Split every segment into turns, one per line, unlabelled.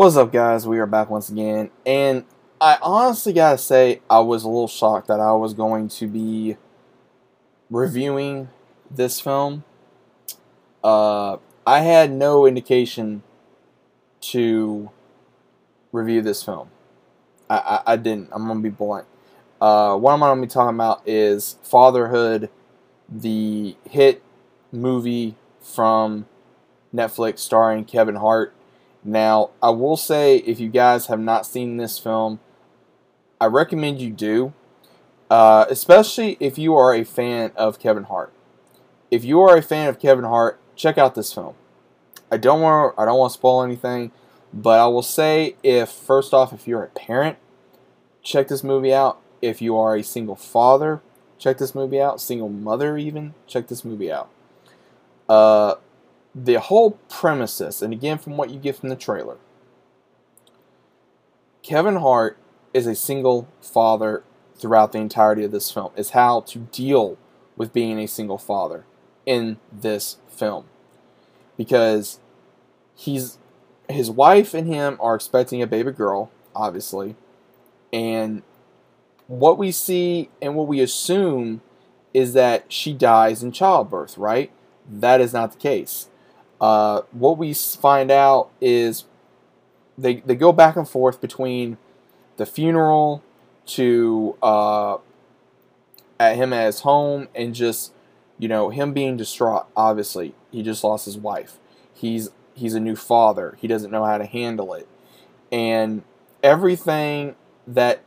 What's up, guys? We are back once again, and I honestly gotta say, I was a little shocked that I was going to be reviewing this film. Uh, I had no indication to review this film. I, I, I didn't. I'm gonna be blunt. Uh, what I'm gonna be talking about is Fatherhood, the hit movie from Netflix starring Kevin Hart. Now, I will say, if you guys have not seen this film, I recommend you do, uh, especially if you are a fan of Kevin Hart. If you are a fan of Kevin Hart, check out this film. I don't want I don't want to spoil anything, but I will say, if first off, if you're a parent, check this movie out. If you are a single father, check this movie out. Single mother, even check this movie out. Uh, the whole premises, and again from what you get from the trailer, Kevin Hart is a single father throughout the entirety of this film. Is how to deal with being a single father in this film, because he's his wife and him are expecting a baby girl, obviously, and what we see and what we assume is that she dies in childbirth, right? That is not the case. Uh, what we find out is they, they go back and forth between the funeral to uh, at him at his home and just you know him being distraught obviously. He just lost his wife. He's he's a new father. He doesn't know how to handle it. And everything that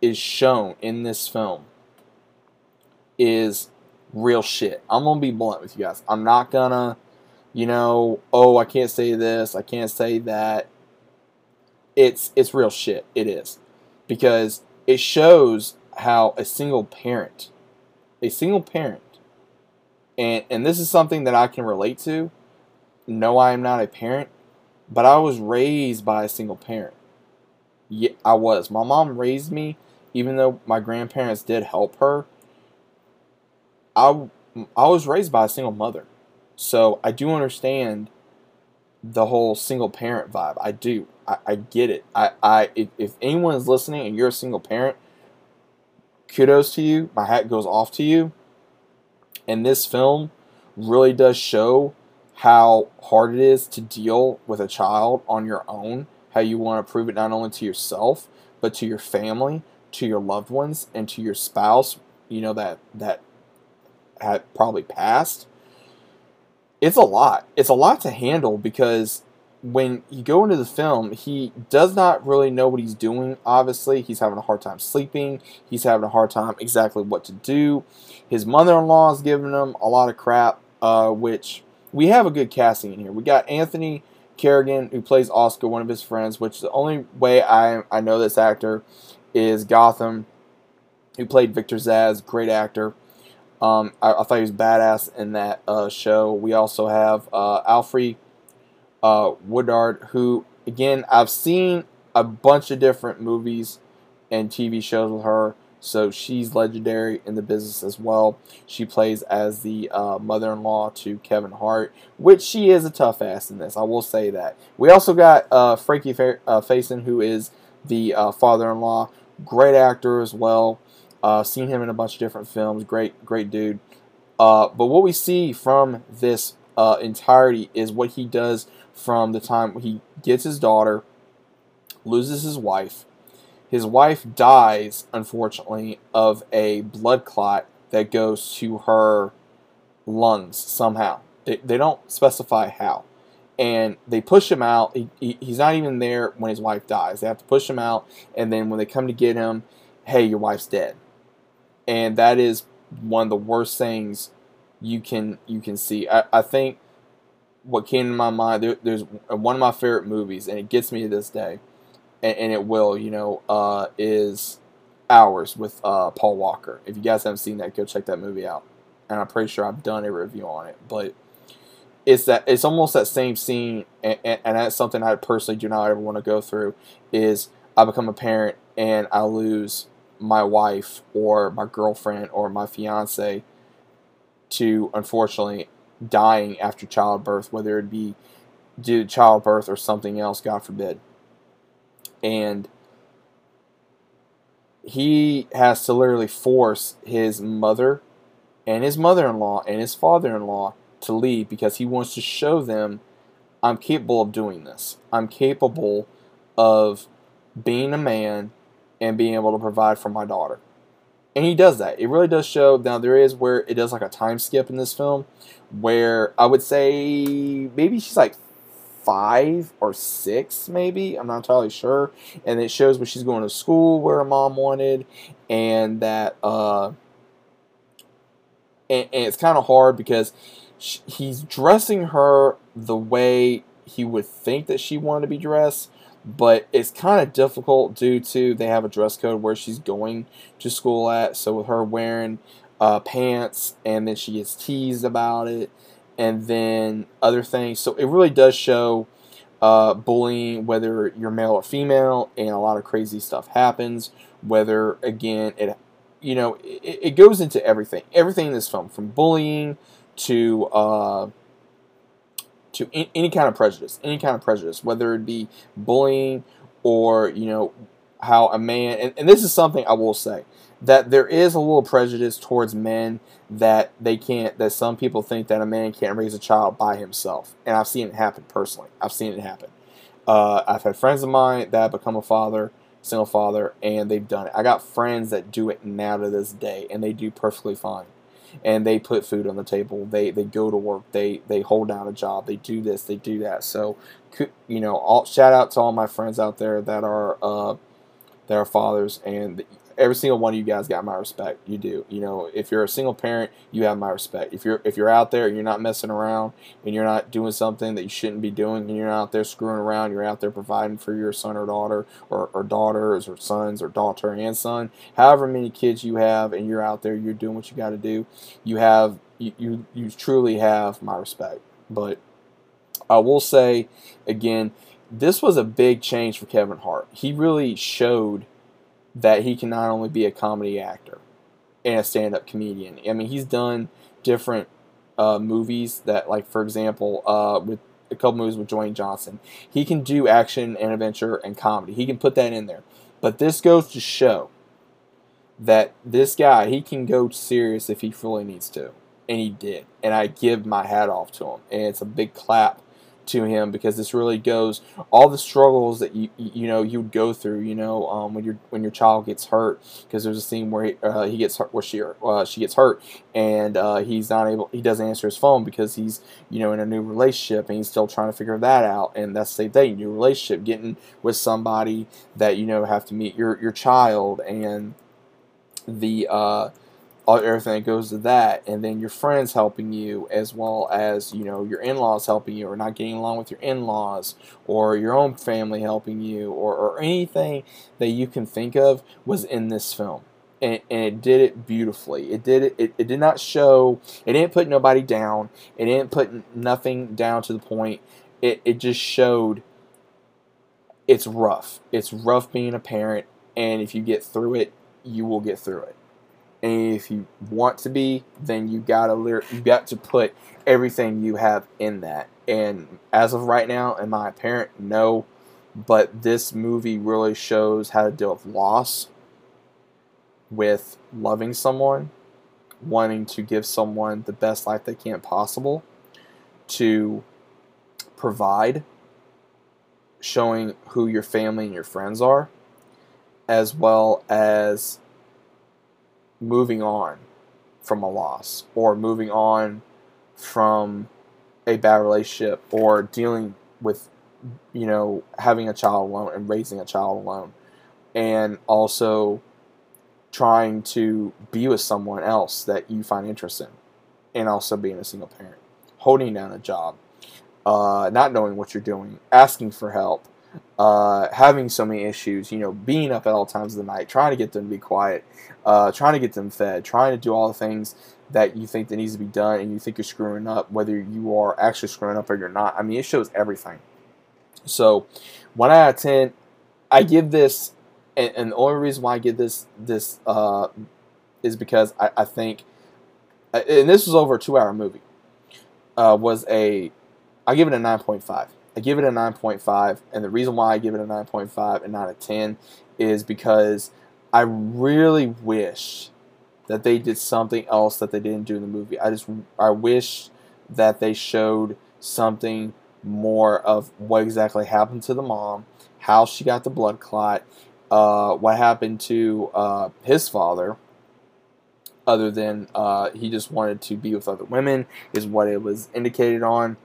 is shown in this film is real shit. I'm gonna be blunt with you guys. I'm not gonna you know, oh, I can't say this, I can't say that. It's it's real shit. It is. Because it shows how a single parent, a single parent, and and this is something that I can relate to. No, I am not a parent, but I was raised by a single parent. Yeah, I was. My mom raised me, even though my grandparents did help her. I I was raised by a single mother. So I do understand the whole single parent vibe. I do. I, I get it. I, I if, if anyone is listening and you're a single parent, kudos to you. My hat goes off to you. And this film really does show how hard it is to deal with a child on your own. How you want to prove it not only to yourself, but to your family, to your loved ones, and to your spouse. You know that that had probably passed it's a lot. It's a lot to handle because when you go into the film, he does not really know what he's doing. Obviously, he's having a hard time sleeping. He's having a hard time exactly what to do. His mother-in-law is giving him a lot of crap, uh, which we have a good casting in here. We got Anthony Carrigan who plays Oscar, one of his friends. Which the only way I I know this actor is Gotham, who played Victor Zsasz, great actor. Um, I, I, thought he was badass in that uh, show. We also have uh, Alfre uh, Woodard, who, again, I've seen a bunch of different movies and TV shows with her, so she's legendary in the business as well. She plays as the uh, mother-in-law to Kevin Hart, which she is a tough ass in this. I will say that. We also got uh, Frankie Fa- uh, Faison, who is the uh, father-in-law, great actor as well. Uh, seen him in a bunch of different films. Great, great dude. Uh, but what we see from this uh, entirety is what he does from the time he gets his daughter, loses his wife. His wife dies, unfortunately, of a blood clot that goes to her lungs somehow. They, they don't specify how. And they push him out. He, he, he's not even there when his wife dies. They have to push him out. And then when they come to get him, hey, your wife's dead and that is one of the worst things you can you can see. I, I think what came to my mind there, there's one of my favorite movies, and it gets me to this day, and, and it will, you know, uh, is Hours with uh, Paul Walker. If you guys haven't seen that, go check that movie out. And I'm pretty sure I've done a review on it, but it's that it's almost that same scene, and, and, and that's something I personally do not ever want to go through. Is I become a parent and I lose my wife or my girlfriend or my fiance to unfortunately dying after childbirth, whether it be due to childbirth or something else, God forbid. and he has to literally force his mother and his mother-in-law and his father-in-law to leave because he wants to show them I'm capable of doing this. I'm capable of being a man and being able to provide for my daughter. And he does that. It really does show. Now, there is where it does like a time skip in this film where I would say maybe she's like five or six, maybe. I'm not entirely sure. And it shows when she's going to school where her mom wanted, and that, uh, and, and it's kind of hard because she, he's dressing her the way he would think that she wanted to be dressed, but it's kind of difficult due to they have a dress code where she's going to school at. So with her wearing uh, pants, and then she gets teased about it, and then other things. So it really does show uh, bullying, whether you're male or female, and a lot of crazy stuff happens. Whether again it, you know, it, it goes into everything, everything in this film, from bullying to uh, to any kind of prejudice, any kind of prejudice, whether it be bullying or you know how a man, and, and this is something I will say that there is a little prejudice towards men that they can't that some people think that a man can't raise a child by himself. And i've seen it happen personally. I've seen it happen. Uh, i've had friends of mine that have become a father single father and they've done it. I got friends that do it now to this day and they do perfectly fine and they put food on the table. They they go to work. They they hold down a job. They do this. They do that. So you know, all shout out to all my friends out there that are uh, that are fathers, and every single one of you guys got my respect. You do. You know, if you're a single parent, you have my respect. If you're if you're out there and you're not messing around and you're not doing something that you shouldn't be doing and you're out there screwing around, you're out there providing for your son or daughter or, or daughters or sons or daughter and son, however many kids you have and you're out there, you're doing what you got to do. You have you, you you truly have my respect. But I will say again, this was a big change for Kevin Hart. He really showed that he can not only be a comedy actor and a stand-up comedian. I mean, he's done different uh, movies that, like for example, uh, with a couple movies with Dwayne Johnson, he can do action and adventure and comedy. He can put that in there. But this goes to show that this guy he can go serious if he really needs to, and he did. And I give my hat off to him, and it's a big clap to him because this really goes all the struggles that you you know you would go through you know um, when your when your child gets hurt because there's a scene where he, uh, he gets hurt where she uh, she gets hurt and uh, he's not able he doesn't answer his phone because he's you know in a new relationship and he's still trying to figure that out. And that's the same thing new relationship getting with somebody that you know have to meet your your child and the uh, all, everything that goes to that, and then your friends helping you, as well as you know your in-laws helping you, or not getting along with your in-laws, or your own family helping you, or, or anything that you can think of was in this film. And, and, it did it beautifully. It did it, it. It did not show. It didn't put nobody down. It didn't put nothing down to the point. It it just showed. It's rough. It's rough being a parent, and if you get through it, you will get through it. And if you want to be, then you gotta you got to put everything you have in that. And as of right now, am I a parent? No. But this movie really shows how to deal with loss, with loving someone, wanting to give someone the best life they can possible, to provide, showing who your family and your friends are, as well as moving on from a loss or moving on from a bad relationship or dealing with you know having a child alone and raising a child alone and also trying to be with someone else that you find interest in and also being a single parent holding down a job uh, not knowing what you're doing asking for help uh, having so many issues, you know, being up at all times of the night, trying to get them to be quiet, uh, trying to get them fed, trying to do all the things that you think that needs to be done and you think you're screwing up, whether you are actually screwing up or you're not. I mean, it shows everything. So, one out of ten, I give this, and, and the only reason why I give this this uh, is because I, I think, and this was over a two-hour movie, uh, was a, I give it a nine point five I give it a 9.5, and the reason why I give it a 9.5 and not a 10 is because I really wish that they did something else that they didn't do in the movie. I just I wish that they showed something more of what exactly happened to the mom, how she got the blood clot, uh, what happened to uh, his father, other than uh, he just wanted to be with other women, is what it was indicated on,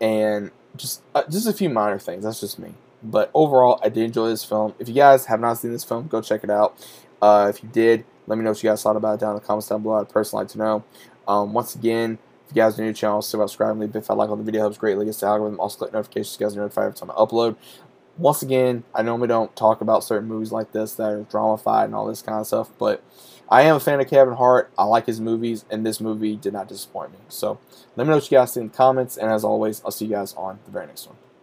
and just uh, just a few minor things. That's just me. But overall, I did enjoy this film. If you guys have not seen this film, go check it out. Uh, if you did, let me know what you guys thought about it down in the comments down below. I'd personally like to know. Um, once again, if you guys are new to the channel, still subscribe, leave a big like on the video, helps greatly. Gets the algorithm. Also, click notifications so you guys are notified every time I upload. Once again, I normally don't talk about certain movies like this that are drama-fied and all this kind of stuff, but I am a fan of Kevin Hart. I like his movies, and this movie did not disappoint me. So let me know what you guys think in the comments, and as always, I'll see you guys on the very next one.